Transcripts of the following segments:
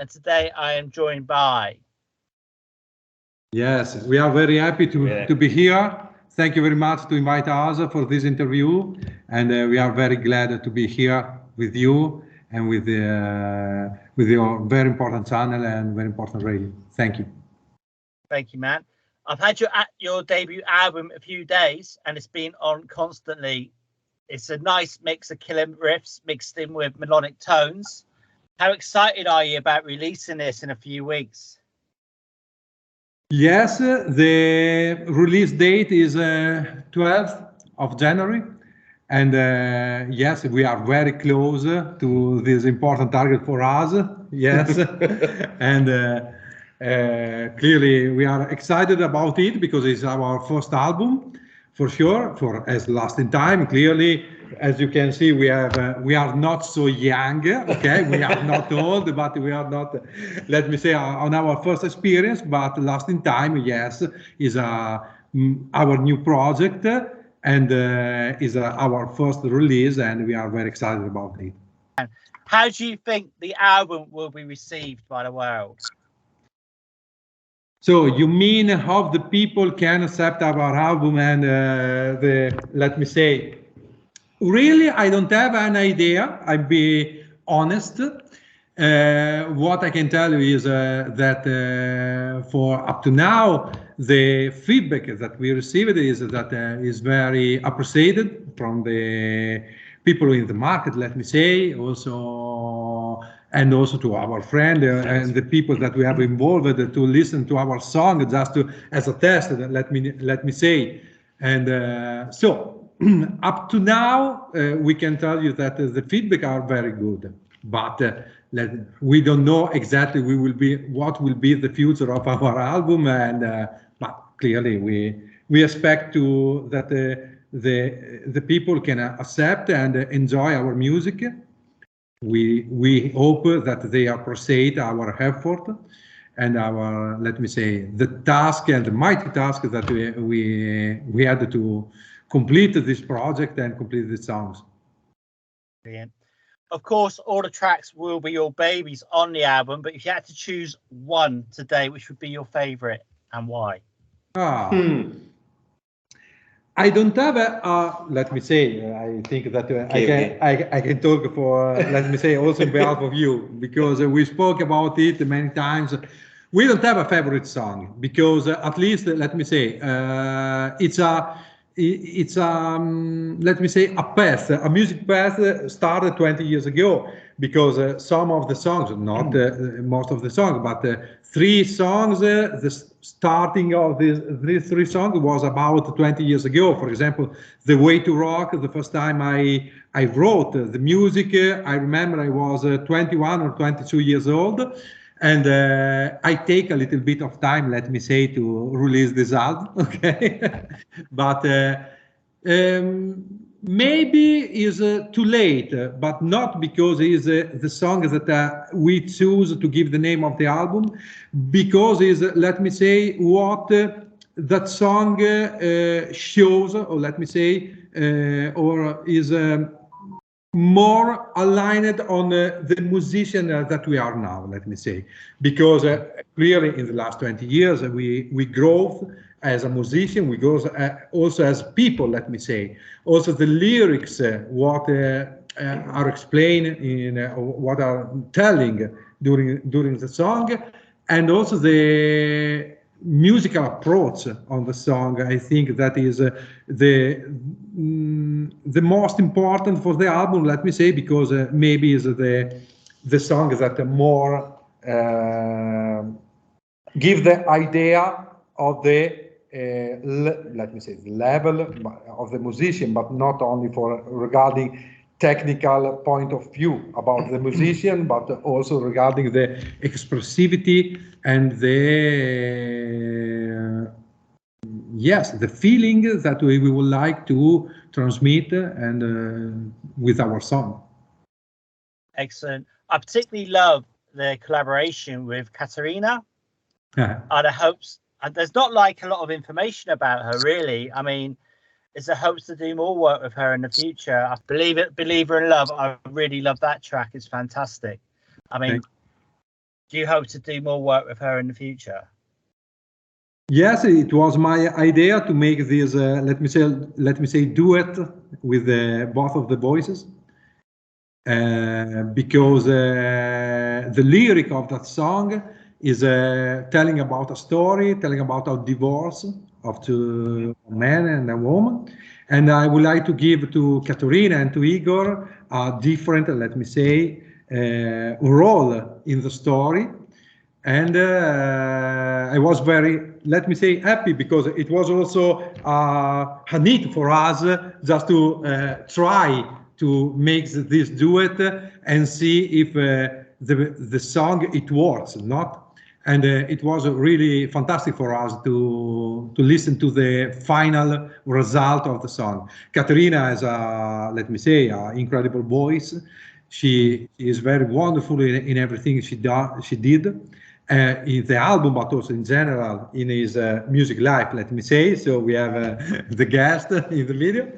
and today I am joined by. Yes, we are very happy to, Yeah. to be here. Thank you very much to invite us for this interview. And uh, we are very glad to be here with you and with, uh, with your very important channel and very important radio. Thank you. Thank you, man. I've had your your debut album a few days, and it's been on constantly. It's a nice mix of killer riffs mixed in with melodic tones. How excited are you about releasing this in a few weeks? Yes, uh, the release date is uh, 12th of January. And uh, yes, we are very close to this important target for us. Yes. and uh, uh, clearly we are excited about it because it's our first album for sure for as last in time clearly as you can see we have uh, we are not so young okay we are not old but we are not let me say uh, on our first experience but last in time yes is uh, our new project and uh, is uh, our first release and we are very excited about it How do you think the album will be received by the world? So you mean how the people can accept our album and uh, the let me say really I don't have an idea I'll be honest. Uh, what I can tell you is uh, that uh, for up to now the feedback that we received is that uh, is very appreciated from the people in the market let me say also and also to our friend uh, and the people that we have involved uh, to listen to our song just to as a test let me let me say. And uh, so up to now uh, we can tell you that uh, the feedback are very good but uh, let, we don't know exactly we will be what will be the future of our album and uh, but clearly we we expect to that uh, the the people can accept and enjoy our music. We we hope that they appreciate our effort and our let me say the task and the mighty task that we we, we had to complete this project and complete the songs Brilliant. Of course, all the tracks will be your babies on the album, but if you had to choose one today, which would be your favorite and why? ah, Hmm. I don't have a, uh, let me say, uh, I think that uh, I can, okay. I, I can talk for, uh, let me say, also on behalf of you, because uh, we spoke about it many times. We don't have a favorite song because uh, at least, uh, let me say, uh, it's a, i- it's um, let me say, a path, a music path started 20 years ago because uh, some of the songs, not uh, most of the songs, but uh, three songs, uh, the starting of this, these three songs was about 20 years ago. For example, The Way to Rock, the first time I, I wrote the music, uh, I remember I was uh, 21 or 22 years old. And uh, I take a little bit of time, let me say, to release this album, okay? but uh, um, maybe is uh, too late, but not because is uh, the song that uh, we choose to give the name of the album, because is let me say what uh, that song shows, or let me say, or is. Um, more aligned on uh, the musician uh, that we are now, let me say, because uh, clearly in the last 20 years uh, we we grow as a musician, we grow uh, also as people, let me say. Also the lyrics, uh, what are explained in what are telling during during the song, and also the musical approach on the song. I think that is uh, the mm, the most important for the album. Let me say because uh, maybe is the the song that more uh, give the idea of the uh, le- let me say the level of the musician, but not only for regarding technical point of view about the musician, but also regarding the expressivity and the yes, the feeling that we, we would like to transmit and uh, with our song. Excellent. I particularly love the collaboration with Katerina. Are the hopes? And there's not like a lot of information about her, really. I mean, is there hopes to do more work with her in the future? I believe it. Believer in Love. I really love that track. It's fantastic. I mean, do you hope to do more work with her in the future? Yes, it was my idea to make this. Uh, let me say, let me say, duet with uh, both of the voices, uh, because uh, the lyric of that song is uh, telling about a story, telling about a divorce of two men and a woman, and I would like to give to Katerina and to Igor a different, let me say, uh, role in the story and uh, I was very, let me say, happy because it was also uh, a need for us just to uh, try to make this duet and see if uh, the the song it works, not. And uh, it was really fantastic for us to to listen to the final result of the song. Katerina has a, let me say, an incredible voice. She is very wonderful in, in everything she, do, she did uh, in the album, but also in general in his uh, music life, let me say. So we have uh, the guest in the video.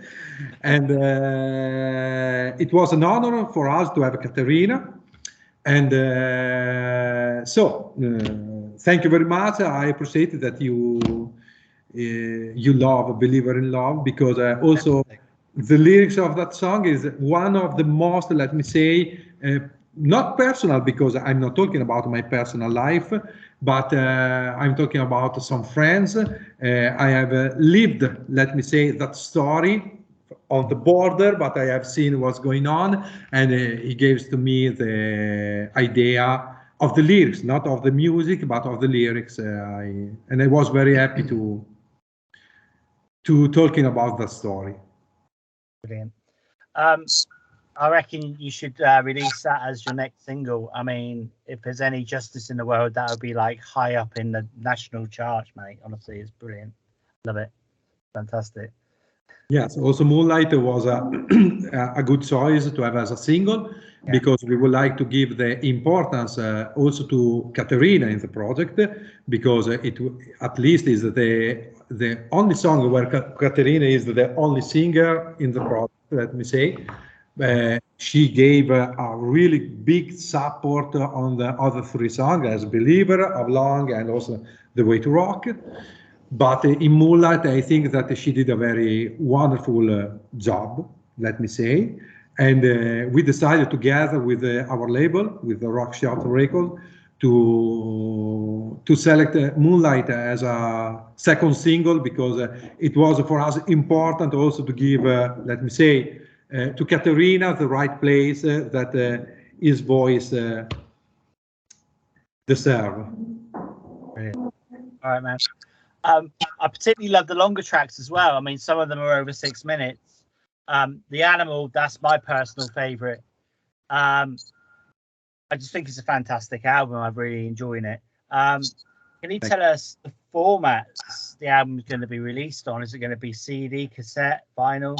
And uh, it was an honor for us to have Katerina. And uh, so, uh, thank you very much. I appreciate that you you love Believer in Love because also the lyrics of that song is one of the most, let me say, not personal because I'm not talking about my personal life, but uh, I'm talking about some friends. Uh, I have uh, lived, let me say, that story on the border, but I have seen what's going on, and uh, he gives to me the idea of the lyrics, not of the music, but of the lyrics. Uh, I, and I was very happy to to talking about that story. Brilliant. Um, I reckon you should uh, release that as your next single. I mean, if there's any justice in the world, that would be like high up in the national chart, mate. Honestly, it's brilliant. Love it. Fantastic. Yes, also Moonlight was a, a good choice to have as a single yeah. because we would like to give the importance uh, also to Katerina in the project because it at least is the the only song where Katerina is the only singer in the project, let me say. Uh, she gave uh, a really big support on the other three songs as Believer, Oblong, and also The Way to Rock. But in Moonlight, I think that she did a very wonderful uh, job, let me say. And uh, we decided together with uh, our label, with the Rockshots Record, to to select uh, Moonlight as a second single because it was for us important also to give, let me say, uh, to Katerina the right place uh, that uh, his voice deserve. All right, man. Um, I particularly love the longer tracks as well. I mean, some of them are over six minutes. Um, the Animal, that's my personal favorite. Um, I just think it's a fantastic album. I'm really enjoying it. Um, can you tell us the formats the album is going to be released on? Is it going to be CD, cassette, vinyl?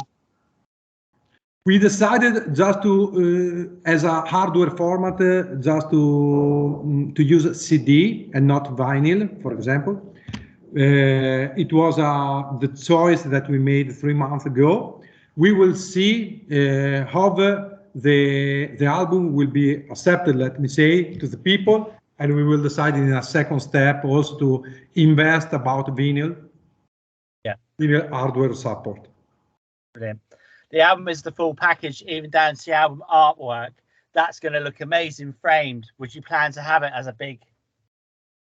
we decided just to uh, as a hardware format uh, just to um, to use cd and not vinyl for example it was uh, the choice that we made three months ago we will see uh, how the, the the album will be accepted let me say to the people and we will decide in a second step also to invest about vinyl yeah vinyl hardware support Brilliant the album is the full package, even down to the album artwork. That's going to look amazing framed. Would you plan to have it as a big?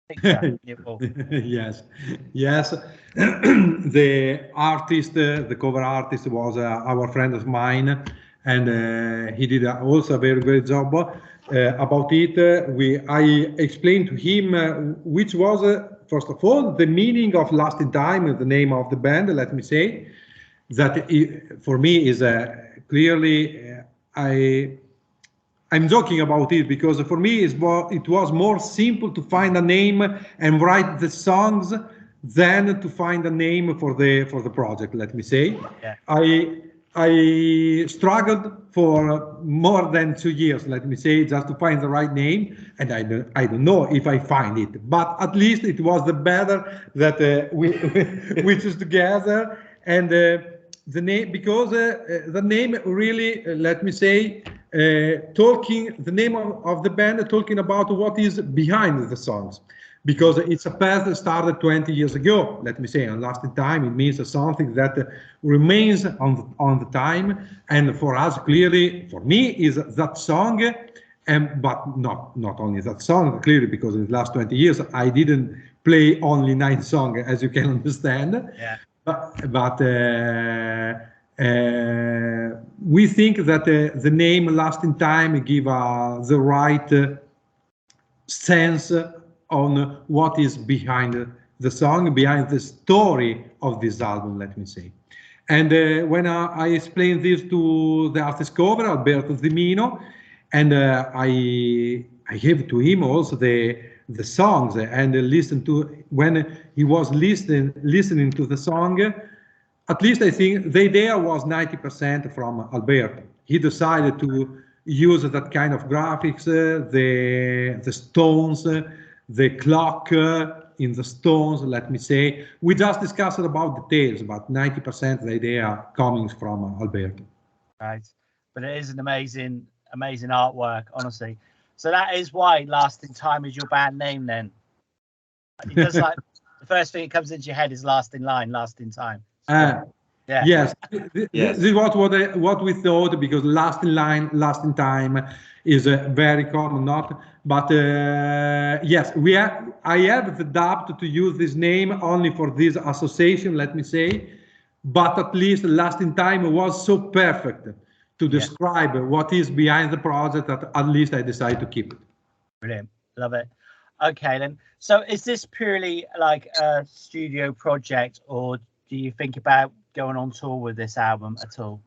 yes, yes. the artist, uh, the cover artist, was uh, our friend of mine, and uh, he did also a very great job. Uh, about it, uh, we I explained to him uh, which was first of all the meaning of Last in Time, the name of the band. Let me say, that it, for me is a clearly uh, I I'm joking about it because for me it was more simple to find a name and write the songs than to find a name for the for the project. Let me say, yeah. I I struggled for more than two years. Let me say just to find the right name, and I don't I don't know if I find it, but at least it was the better that uh, we we choose together and. Uh, the name because uh, uh, the name really uh, let me say talking the name of, of the band, talking about what is behind the songs because it's a path that started 20 years ago, let me say, and lasting time. It means something that remains on the, on the time. And for us, clearly, for me, is that song, and but not not only that song, clearly, because in the last 20 years, I didn't play only nine songs, as you can understand. Yeah. But, but uh, uh, we think that uh, the name Last in Time give uh, the right uh, sense on what is behind the song, behind the story of this album, let me say. And uh, when I, I, explained this to the artist cover, Alberto Zimino, and uh, I I gave to him also the the songs and listen to when he was listening listening to the song. At least I think the idea was 90% from Alberto. He decided to use that kind of graphics, uh, the the stones, uh, the clock uh, in the stones, let me say. We just discussed about details, but 90% the idea coming from uh, Alberto. Right. But it is an amazing, amazing artwork, honestly. So that is why Last in Time is your band name then. Just like the first thing that comes into your head is Last in Line, Last in Time. Uh, yeah. Yes. yes. This is what what, I, what we thought because Last in Line, lasting time is uh, very common, not. But uh, yes, we have. I have the doubt to use this name only for this association. Let me say, but at least Last in Time was so perfect to describe yeah. what is behind the project that at least I decided to keep it. Brilliant, love it. Okay then. So is this purely like a studio project, or do you think about going on tour with this album at all?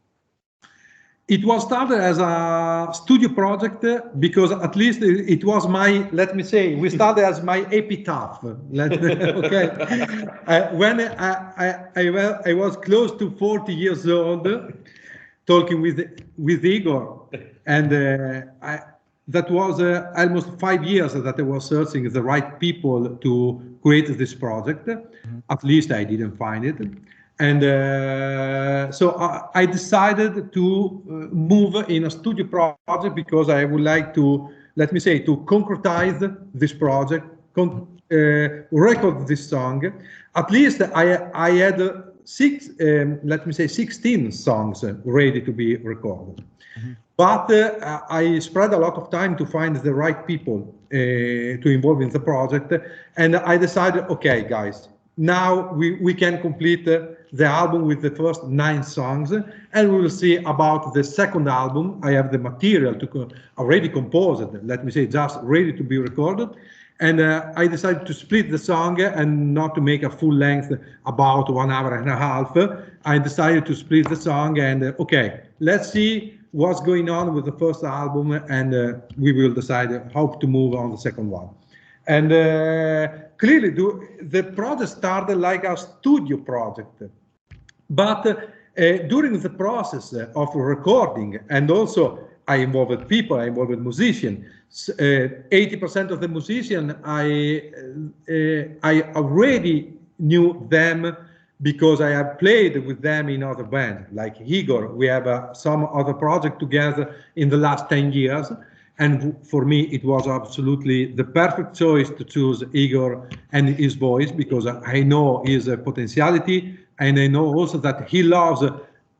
It was started as a studio project because at least it was my, let me say, we started as my epitaph. okay. uh, when I, I, I, I was close to 40 years old, talking with with Igor, and uh, I, that was uh, almost five years that I was searching the right people to create this project. Mm -hmm. At least I didn't find it. And uh, so I, I, decided to uh, move in a studio project because I would like to, let me say, to concretize this project, con uh, record this song. At least I, I had six, um, let me say, 16 songs ready to be recorded. Mm -hmm. But uh, I spread a lot of time to find the right people uh, to involve in the project. And I decided, okay, guys, now we, we can complete uh, the album with the first nine songs and we will see about the second album. I have the material to co already composed let me say just ready to be recorded. And uh, i decided to split the song and not to make a full length about one hour and a half. I decided to split the song and uh, okay let's see what's going on with the first album and uh, we will decide how to move on the second one. And uh, clearly do, the project started like a studio project but uh, during the process of recording, and also I involved people, I involved musicians. 80% uh, of the musicians, I uh, I already knew them because I have played with them in other bands, like Igor. We have uh, some other project together in the last 10 years. And for me, it was absolutely the perfect choice to choose Igor and his voice because I know his potentiality and I know also that he loves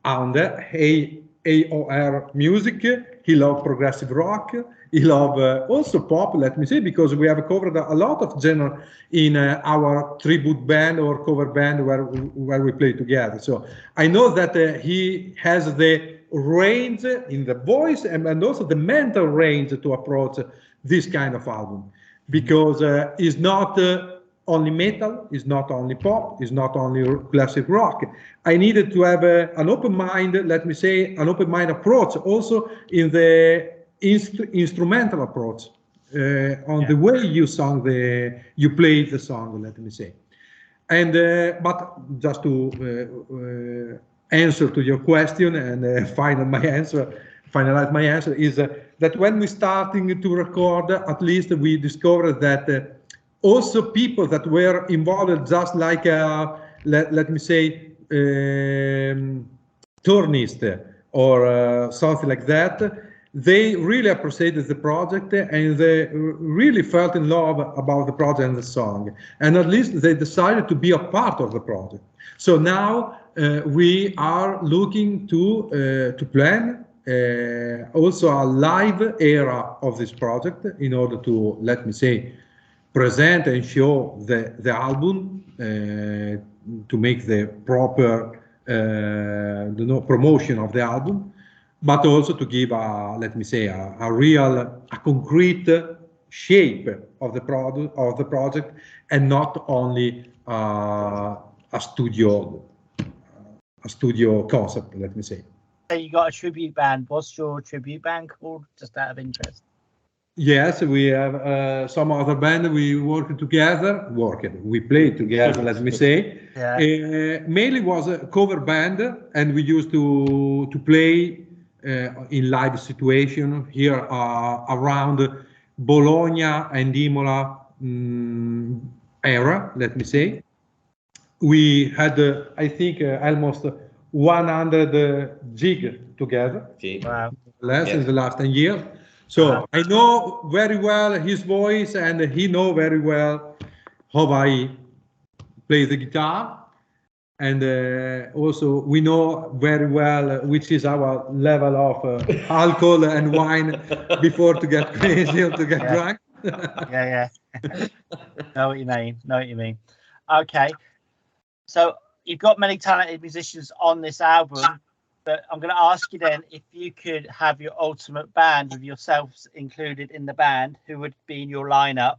under A AOR music. He loves progressive rock. He loves uh, also pop, let me say, because we have covered a lot of genre in uh, our tribute band or cover band where we, where we play together. So I know that uh, he has the range in the voice and, and also the mental range to approach this kind of album because uh, he's not uh, only metal, it's not only pop, it's not only classic rock. I needed to have a, an open mind, let me say, an open mind approach also in the inst instrumental approach uh, on yeah. the way you sung the, you played the song, let me say. And, uh, but just to uh, uh answer to your question and uh, final my answer, finalize my answer is uh, that when we starting to record, at least we discovered that also people that were involved just like a, let, let me say um, or uh, something like that they really appreciated the project and they really felt in love about the project and the song. And at least they decided to be a part of the project. So now uh, we are looking to uh, to plan uh, also a live era of this project in order to let me say present and show the the album uh, to make the proper uh, promotion of the album but also to give a let me say a, a real a concrete shape of the product of the project and not only uh, a studio a studio concept let me say. You got a tribute band. What's your tribute band called? Just out of interest. Yes we have uh, some other band. We work together work we play together let me say. Yeah. uh, mainly was a cover band and we used to to play in live situation here uh, around Bologna and Imola um, era, let me say. We had, uh, I think, almost 100 gig together. Wow. Less yeah. in the last 10 years. So wow. I know very well his voice and he know very well how I play the guitar and uh, also we know very well which is our level of uh, alcohol and wine before to get crazy or to get yeah. drunk. Yeah yeah. Know what you mean know what you mean. Okay. So you've got many talented musicians on this album but i'm going to ask you then if you could have your ultimate band with yourselves included in the band who would be in your lineup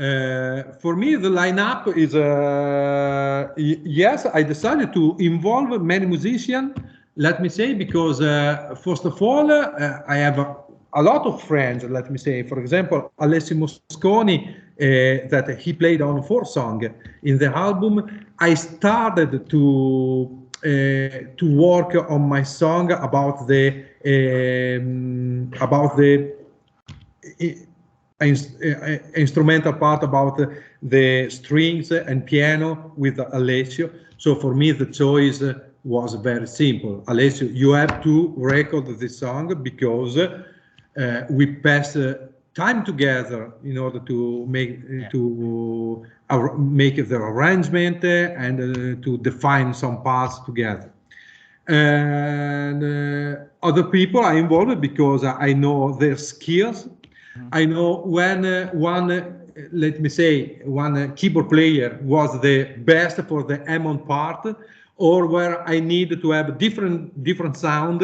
uh, for me, the lineup is uh, yes. I decided to involve many musicians. Let me say because uh, first of all, uh, I have a, a, lot of friends. Let me say, for example, Alessio Mosconi, uh, that he played on four songs in the album. I started to to work on my song about the um, about the instrumental part about the strings and piano with Alessio. So for me, the choice was very simple. Alessio, you have to record this song because uh, we pass uh, time together in order to make yeah. to uh, make the arrangement and uh, to define some parts together. And uh, other people are involved because I know their skills. I know when uh, one, uh, let me say, one uh, keyboard player was the best for the Hammond part, or where I need to have different different sound,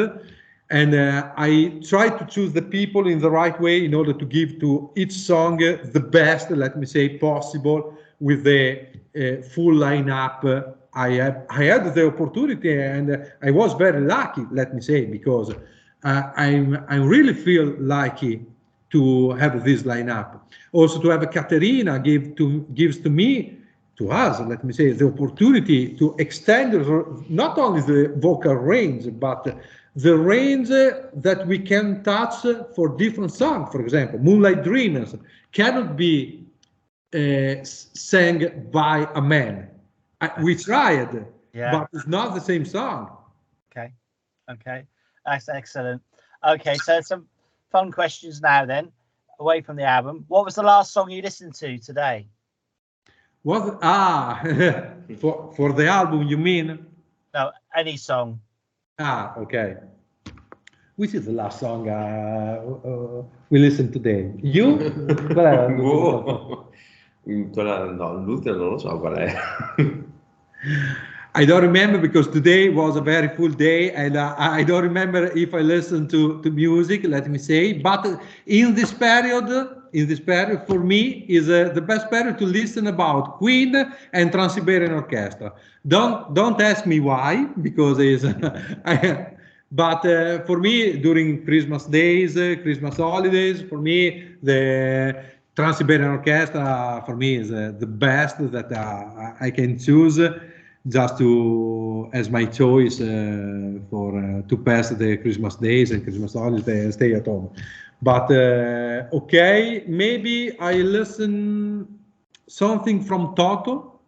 and uh, I try to choose the people in the right way in order to give to each song the best, let me say, possible with the uh, full lineup. I have I had the opportunity, and I was very lucky, let me say, because uh, I'm I really feel lucky to have this lineup. Also to have a Caterina give to gives to me, to us, let me say, the opportunity to extend not only the vocal range, but the range that we can touch for different songs. For example, Moonlight Dreamers cannot be uh, sang by a man. we tried, yeah. but it's not the same song. Okay, okay, that's excellent. Okay, so some fun questions now then, away from the album. What was the last song you listened to today? What? Ah, for for the album, you mean? No, any song. Ah, okay. Which is the last song uh, uh, we listened today? You? oh. no, l'ultimo non lo so qual è. I don't remember because today was a very full day and uh, I don't remember if I listened to, to music, let me say. But in this period, in this period, for me, is uh, the best period to listen about Queen and Trans-Siberian Orchestra. Don't don't ask me why, because it's, but uh, for me, during Christmas days, uh, Christmas holidays, for me, the Trans-Siberian Orchestra, for me, is uh, the best that uh, I can choose just to as my choice uh, for uh, to pass the Christmas days and Christmas holidays and stay at home. But uh, okay, maybe I listen something from Toto.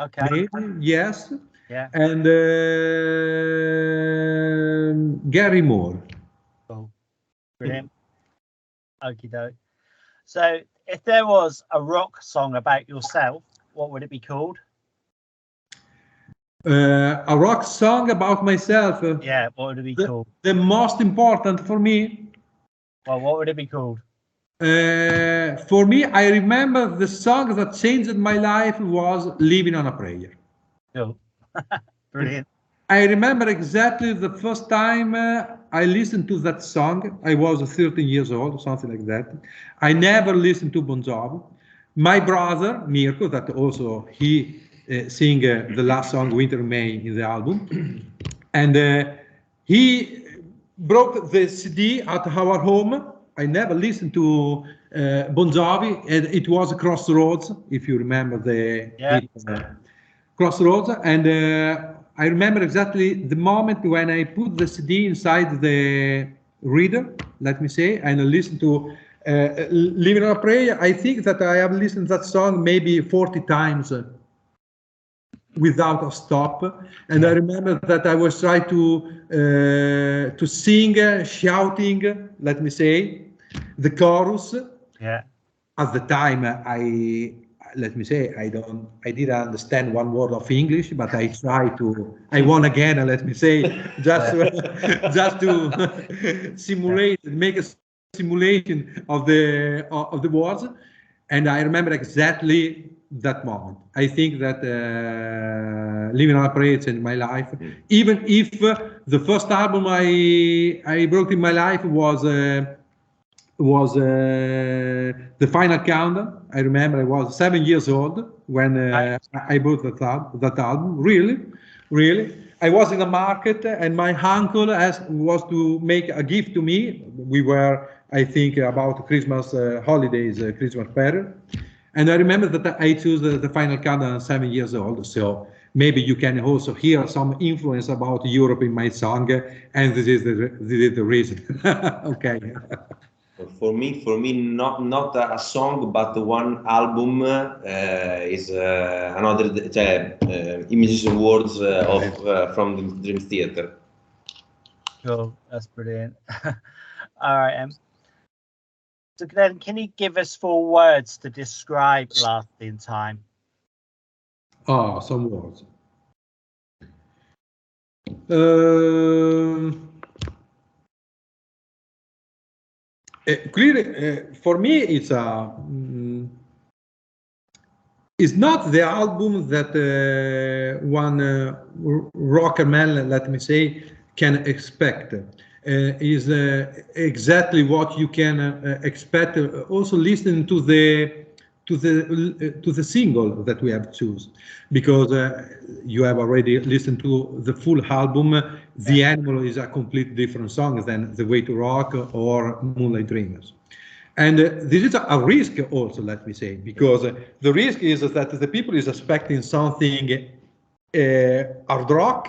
Okay. Maybe, yes. Yeah. And um Gary Moore. Cool. Brilliant. Okie doke. So, if there was a rock song about yourself, what would it be called? Uh, a rock song about myself. uh, Yeah, what would it be The- called? The most important for me Well, what would it be called? Uh, for me, I remember the song that changed my life was "Living on a Prayer." Cool. Brilliant. I remember exactly the first time uh, I listened to that song. I was 13 years old, something like that. I never listened to Bon Jovi. My brother Mirko, that also he sing uh, the last song "Winter May" in the album, and uh, he broke the CD at our home. I never listened to uh, Bon Jovi, and it was Crossroads, if you remember the Yeah. uh, Crossroads. And uh, I remember exactly the moment when I put the CD inside the reader, let me say, and I listened to uh, Living on a Prayer. I think that I have listened to that song maybe 40 times. Without a stop. And i remember that i was trying to uh, to sing uh, shouting let me say the chorus. Yeah. at the time i let me say i don't i didn't understand one word of english but i tried to i won again uh, let me say just just to simulate make a simulation of the of the words. And i remember exactly that moment i think that uh, living on a prayer changed my life even if uh, the first album i i brought in my life was uh, was uh, the final countdown. I remember I was seven years old when uh, I bought that, al- that album. Really, really. I was in the market and my uncle asked, was to make a gift to me. We were, I think, about Christmas uh, holidays, uh, Christmas period. And I remember that I chose the, the final countdown at seven years old. So maybe you can also hear some influence about Europe in my song. And this is the, this is the reason. okay. For me, for me, not not a song, but one album uh, is uh, another, cioè, uh, images and words uh, of uh, from the Dream Theater. Cool. That's brilliant. All right. Um, so then, can you give us four words to describe Last in Time? Ah, some words. Um, eh, clearly, eh, for me, it's a. mm, it's not the album that uh, one uh, rocker man, let me say, can expect. Uh, is uh, exactly what you can uh, expect. Uh, also, listening to the to the to the single that we have choose, because uh, you have already listened to the full album. The Animal is a complete different song than The Way to Rock or Moonlight Dreamers. And uh, this is a risk also, let me say, because uh, the risk is that the people is expecting something uh, hard rock,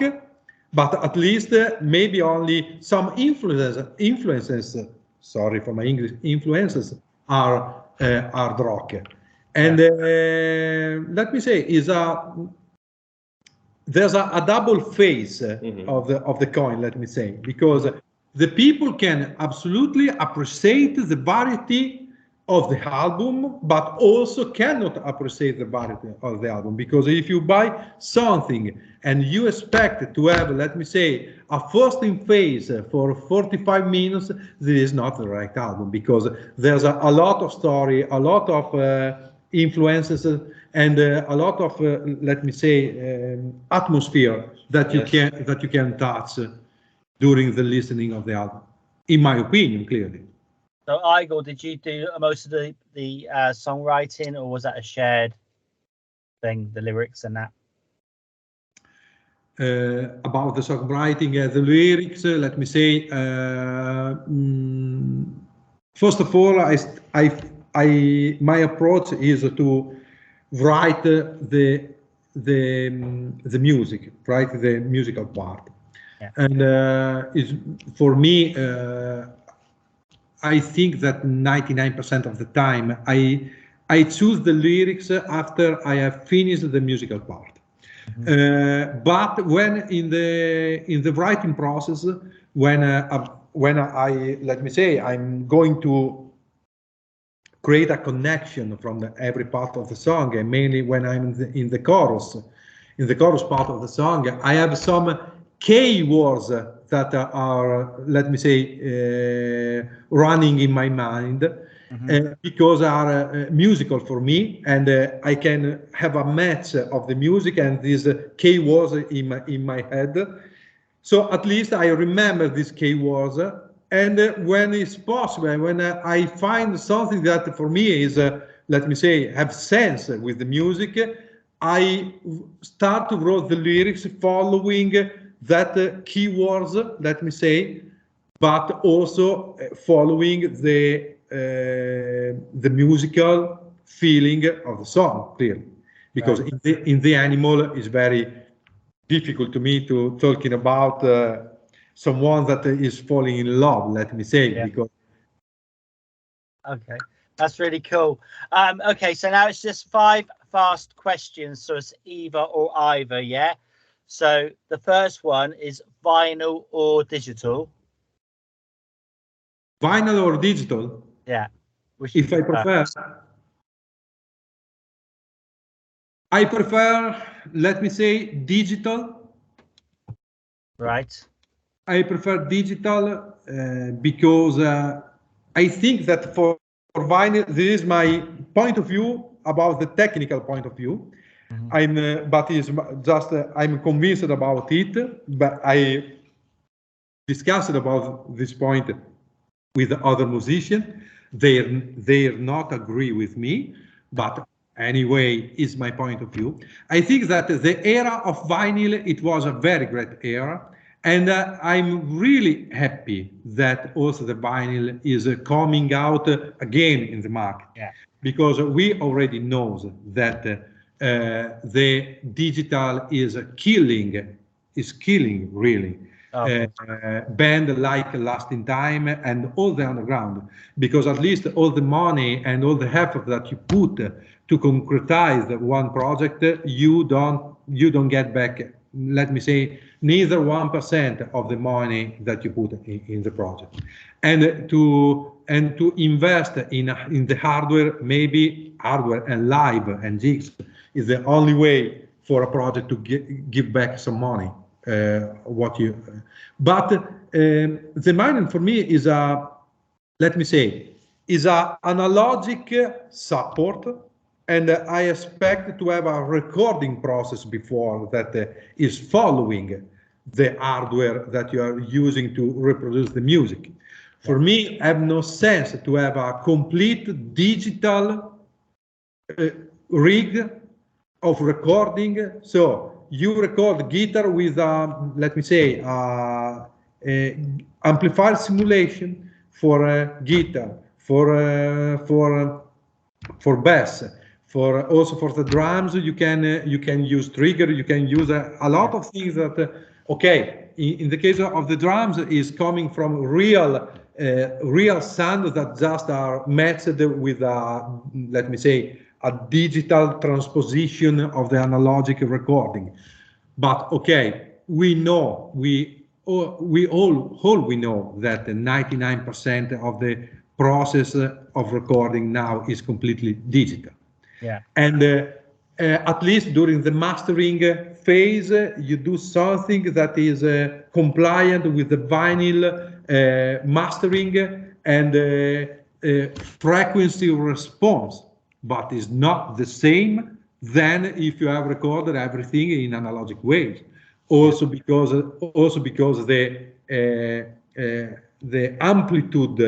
but at least uh, maybe only some influences, influences, sorry for my English, influences are uh, hard rock. And uh, let me say, is a there's a, a double face uh, Mhm. of the of the coin let me say because the people can absolutely appreciate the variety of the album but also cannot appreciate the variety of the album. Because if you buy something and you expect to have let me say a first in phase for 45 minutes this is not the right album. Because there's a, a lot of story a lot of uh, influences and uh, a lot of uh, let me say um, atmosphere that you Yes. can that you can touch during the listening of the album in my opinion clearly So, Igor, did you do most of the the uh, songwriting, or was that a shared thing, the lyrics and that? uh, about the songwriting, uh, the lyrics, uh, let me say, uh, mm, first of all, I, I, I, my approach is to write uh, the, the, um, the music, write the musical part. Yeah. And uh, is for me, uh, I think that 99% of the time I I choose the lyrics after I have finished the musical part. Uh, but when in the in the writing process, when uh, uh, when I let me say I'm going to create a connection from the, every part of the song, and mainly when I'm in the, in the chorus, in the chorus part of the song, I have some key words that are, let me say, uh, running in my mind. Uh, because are uh, musical for me and uh, I can have a match of the music and these uh, key words in my in my head. So at least I remember these key words and uh, when it's possible, when uh, I find something that for me is, let me say, have sense with the music, I start to write the lyrics following that keywords, let me say, but also following the uh, the musical feeling of the song clearly because Right. in the in the animal is very difficult to me to talking about uh, someone that is falling in love let me say Yeah. because Okay, that's really cool. Um, okay, so now it's just five fast questions, so it's either or either, yeah. So the first one is vinyl or digital. vinyl or digital Yeah. Which if i prefer i prefer let me say digital Right. I prefer digital uh, because uh, I think that for, for vinyl, this is my point of view about the technical point of view. Mhm. I'm, uh, but is just uh, I'm convinced about it. But I discussed about this point with other musicians. They they not agree with me, but anyway, is my point of view. I think that the era of vinyl it was a very great era, and uh, I'm really happy that also the vinyl is uh, coming out uh, again in the market. Yeah. Because we already know that uh, the digital is uh, killing, is killing really Oh, uh, uh, band like Last in Time and all the underground, because at least all the money and all the effort that you put to concretize the one project, you don't you don't get back. Let me say neither one percent of the money that you put in, in the project, and to and to invest in in the hardware, maybe hardware and live and jigs is the only way for a project to gi- give back some money uh, what you but um, the mining for me is a let me say is a analogic support and i expect to have a recording process before that uh, is following the hardware that you are using to reproduce the music. For me I have no sense to have a complete digital uh, rig of recording. So you record guitar with, um, let me say, uh, a amplifier simulation for uh, guitar, for uh, for uh, for bass, for also for the drums. You can uh, you can use trigger. You can use a, a lot of things that. Uh, okay, in, in the case of the drums, is coming from real uh, real sound that just are matched with, uh, let me say, a digital transposition of the analogic recording. But okay, we know we all, we all all we know that 99% of the process of recording now is completely digital. Yeah. And uh, uh, at least during the mastering phase, uh, you do something that is uh, compliant with the vinyl uh, mastering and uh, frequency response, but is not the same than if you have recorded everything in analogic waves. Also because also because the uh, uh, the amplitude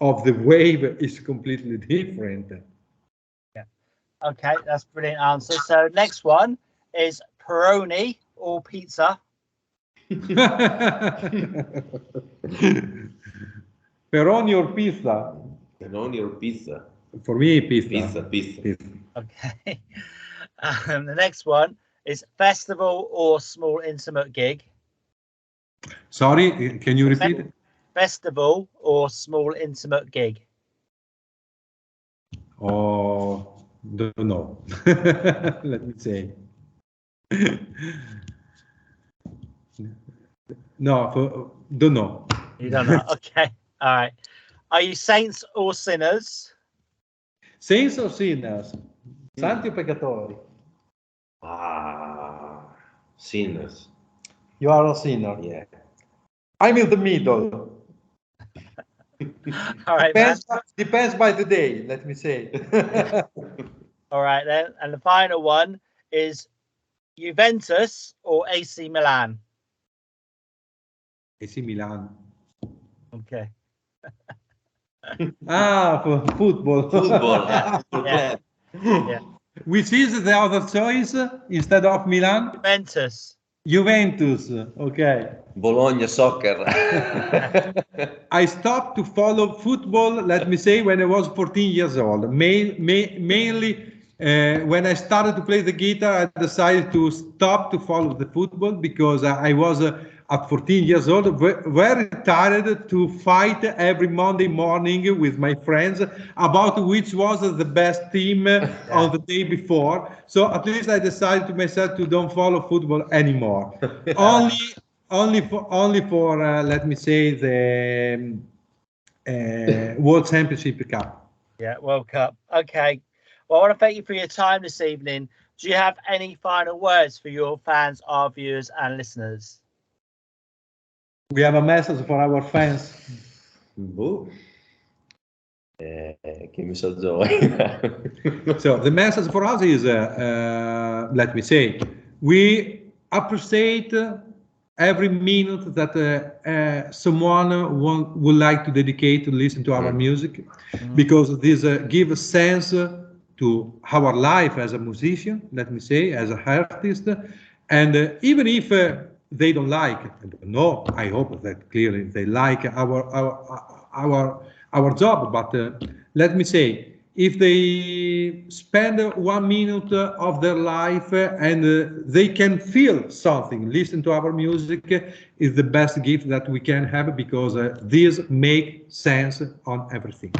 of the wave is completely different. Yeah. Okay, that's a brilliant answer. So next one is Peroni or pizza. Peroni or pizza? Peroni or pizza? For me, pizza. Pizza, pizza. Pizza. Okay. Um, the next one is festival or small intimate gig. Sorry, can you repeat? Festival or small intimate gig. Oh, don't know. Let me say. no, for, don't know. You don't know. okay. All right. Are you saints or sinners? Saints or sinners? Santi o peccatori? Ah, sinners. You are a sinner. Yeah. I'm in the middle. All right, man. Depends, depends by the day, let me say. All right then. And the final one is Juventus or AC Milan. AC Milan. Okay. Ah, for football. Football. yeah, Yeah. Yeah. Which is the other choice instead of Milan? Juventus. Juventus. Okay. Bologna soccer. I stopped to follow football, let me say, when I was 14 years old. Main, ma- mainly uh, when I started to play the guitar, I decided to stop to follow the football because I I was uh, at 14 years old very tired to fight every Monday morning with my friends about which was the best team uh, on the day before. So at least I decided to myself to don't follow football anymore. only only for only for uh, let me say the um, uh, World Championship Cup. Yeah, World Cup. Okay. Well, I want to thank you for your time this evening. Do you have any final words for your fans, our viewers, and listeners? We have a message for our fans. boh. Eh, che messaggio vuoi? So the message for us is, uh, uh, let me say, we appreciate uh, every minute that uh, uh, someone want, would like to dedicate to listen to our Mm. music, because this uh, gives a sense uh, to our life as a musician, let me say, as an artist, and uh, even if uh, they don't like it, I hope that clearly they like our our our our job, but uh, let me say, if they spend one minute of their life and uh, they can feel something, listen to our music is the best gift that we can have because uh, this make sense on everything.